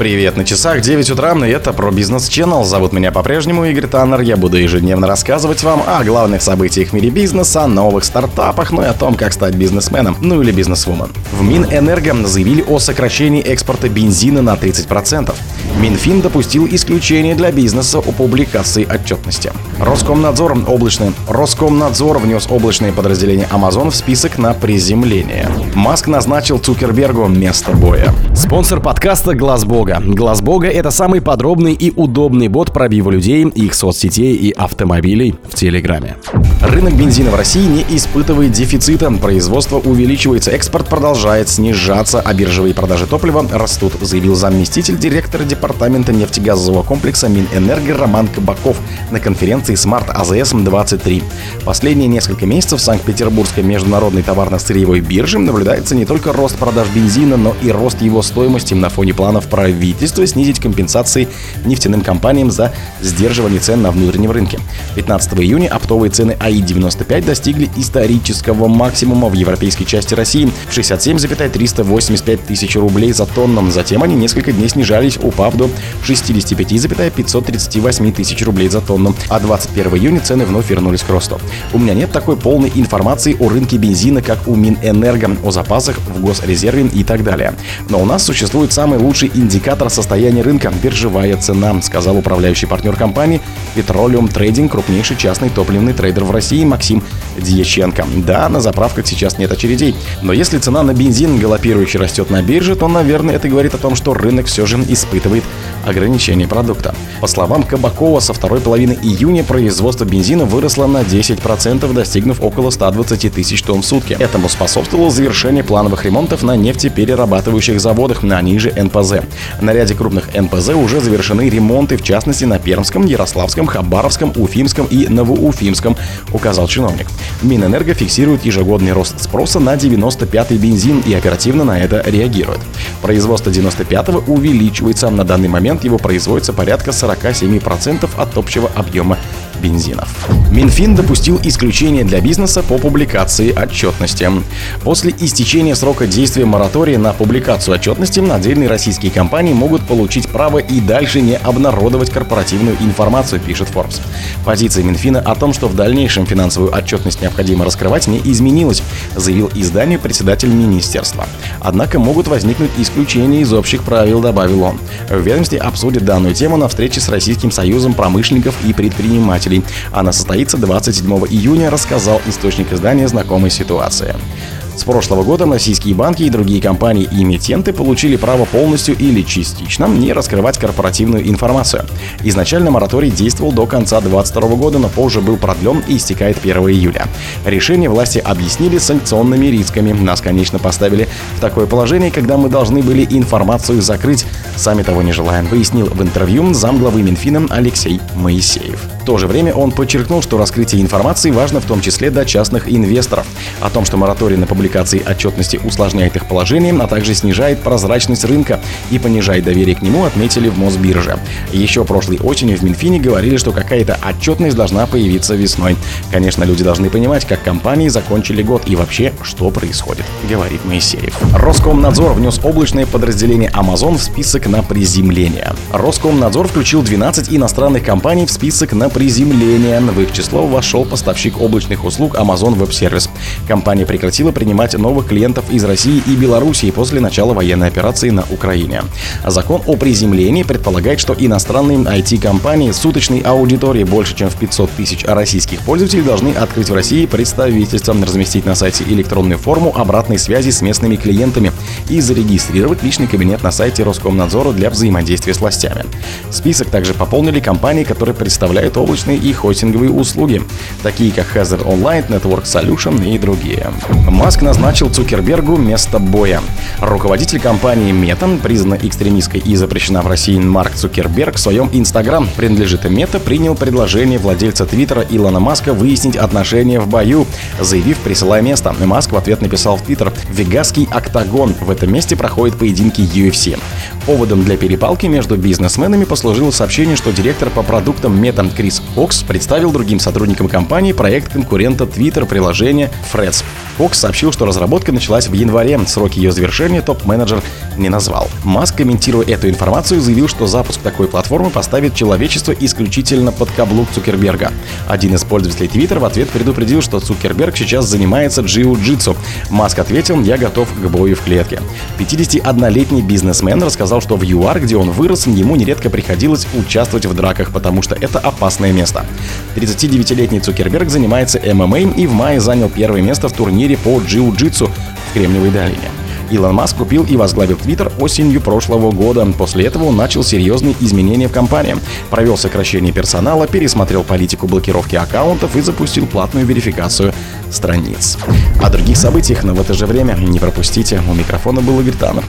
Привет, на часах 9 утра, и это про бизнес Channel. Зовут меня по-прежнему Игорь Таннер. Я буду ежедневно рассказывать вам о главных событиях в мире бизнеса, новых стартапах, ну и о том, как стать бизнесменом, ну или бизнесвумен. В Минэнерго заявили о сокращении экспорта бензина на 30%. Минфин допустил исключение для бизнеса о публикации отчетности. Роскомнадзор облачный. Роскомнадзор внес облачные подразделения Amazon в список на приземление. Маск назначил Цукербергу место боя. Спонсор подкаста Глаз Бога. Глаз Бога это самый подробный и удобный бот пробива людей, их соцсетей и автомобилей в Телеграме. Рынок бензина в России не испытывает дефицита, производство увеличивается, экспорт продолжает снижаться, а биржевые продажи топлива растут, заявил заместитель директора департамента нефтегазового комплекса Минэнерго Роман Кабаков на конференции Smart AZS 23. Последние несколько месяцев в Санкт-Петербургской международной товарно-сырьевой бирже наблюдается не только рост продаж бензина, но и рост его стоимости на фоне планов правительства снизить компенсации нефтяным компаниям за сдерживание цен на внутреннем рынке. 15 июня оптовые цены АИ-95 достигли исторического максимума в европейской части России в 67,385 тысяч рублей за тонну. Затем они несколько дней снижались, упав до 65,538 тысяч рублей за тонну. А 21 июня цены вновь вернулись к росту. У меня нет такой полной информации о рынке бензина, как у Минэнерго, о запасах в Госрезерве и так далее. Но у нас существует самый лучший индикатор состояния рынка – биржевая цена, сказал управляющий партнер компании Petroleum Trading, крупнейший частный топливный трейдер в России Максим Дьяченко. Да, на заправках сейчас нет очередей, но если цена на бензин галопирующе растет на бирже, то, наверное, это говорит о том, что рынок все же испытывает ограничение продукта. По словам Кабакова, со второй половины июня производство бензина выросло на 10%, достигнув около 120 тысяч тонн в сутки. Этому способствовало завершение плановых ремонтов на нефтеперерабатывающих заводах, на ниже НПЗ. На ряде крупных НПЗ уже завершены ремонты, в частности на Пермском, Ярославском, Хабаровском, Уфимском и Новоуфимском, указал чиновник. Минэнерго фиксирует ежегодный рост спроса на 95-й бензин и оперативно на это реагирует. Производство 95-го увеличивается. На данный момент его производится порядка 47% от общего объема бензинов. Минфин допустил исключение для бизнеса по публикации отчетности. После истечения срока действия моратория на публикацию отчетности отдельные российские компании могут получить право и дальше не обнародовать корпоративную информацию, пишет Forbes. Позиция Минфина о том, что в дальнейшем финансовую отчетность необходимо раскрывать, не изменилась, заявил издание председатель министерства. Однако могут возникнуть исключения из общих правил, добавил он. В ведомстве обсудят данную тему на встрече с Российским союзом промышленников и предпринимателей предпринимателей. Она состоится 27 июня, рассказал источник издания знакомой ситуации. С прошлого года российские банки и другие компании и эмитенты получили право полностью или частично не раскрывать корпоративную информацию. Изначально мораторий действовал до конца 2022 года, но позже был продлен и истекает 1 июля. Решение власти объяснили санкционными рисками. Нас, конечно, поставили в такое положение, когда мы должны были информацию закрыть, сами того не желаем, пояснил в интервью замглавы Минфина Алексей Моисеев. В то же время он подчеркнул, что раскрытие информации важно в том числе для частных инвесторов. О том, что мораторий на публикации отчетности усложняет их положение, а также снижает прозрачность рынка и понижает доверие к нему, отметили в Мосбирже. Еще прошлой осенью в Минфине говорили, что какая-то отчетность должна появиться весной. Конечно, люди должны понимать, как компании закончили год и вообще, что происходит, говорит Моисеев. Роскомнадзор внес облачное подразделение Amazon в список на приземление. Роскомнадзор включил 12 иностранных компаний в список на приземления. В их число вошел поставщик облачных услуг Amazon Web Service. Компания прекратила принимать новых клиентов из России и Белоруссии после начала военной операции на Украине. Закон о приземлении предполагает, что иностранные IT-компании с суточной аудиторией больше, чем в 500 тысяч российских пользователей должны открыть в России представительство, разместить на сайте электронную форму обратной связи с местными клиентами и зарегистрировать личный кабинет на сайте Роскомнадзора для взаимодействия с властями. Список также пополнили компании, которые представляют облачные и хостинговые услуги, такие как Hazard Online, Network Solution и другие. Маск назначил Цукербергу место боя. Руководитель компании Meta, признана экстремистской и запрещена в России Марк Цукерберг, в своем Инстаграм принадлежит Мета, принял предложение владельца Твиттера Илона Маска выяснить отношения в бою, заявив «присылай место». Маск в ответ написал в Твиттер «Вегасский октагон. В этом месте проходят поединки UFC». Поводом для перепалки между бизнесменами послужило сообщение, что директор по продуктам Meta Крис Фокс представил другим сотрудникам компании проект конкурента Twitter приложения Freds. Фокс сообщил, что разработка началась в январе. Сроки ее завершения топ-менеджер не назвал. Маск, комментируя эту информацию, заявил, что запуск такой платформы поставит человечество исключительно под каблук Цукерберга. Один из пользователей Twitter в ответ предупредил, что Цукерберг сейчас занимается джиу-джитсу. Маск ответил, я готов к бою в клетке. 51-летний бизнесмен рассказал, что в ЮАР, где он вырос, ему нередко приходилось участвовать в драках, потому что это опасное место. 39-летний Цукерберг занимается ММА и в мае занял первое место в турнире по джиу-джитсу в Кремниевой долине. Илон Маск купил и возглавил Твиттер осенью прошлого года. После этого он начал серьезные изменения в компании. Провел сокращение персонала, пересмотрел политику блокировки аккаунтов и запустил платную верификацию страниц. О других событиях, но в это же время не пропустите. У микрофона был Игорь Таннер.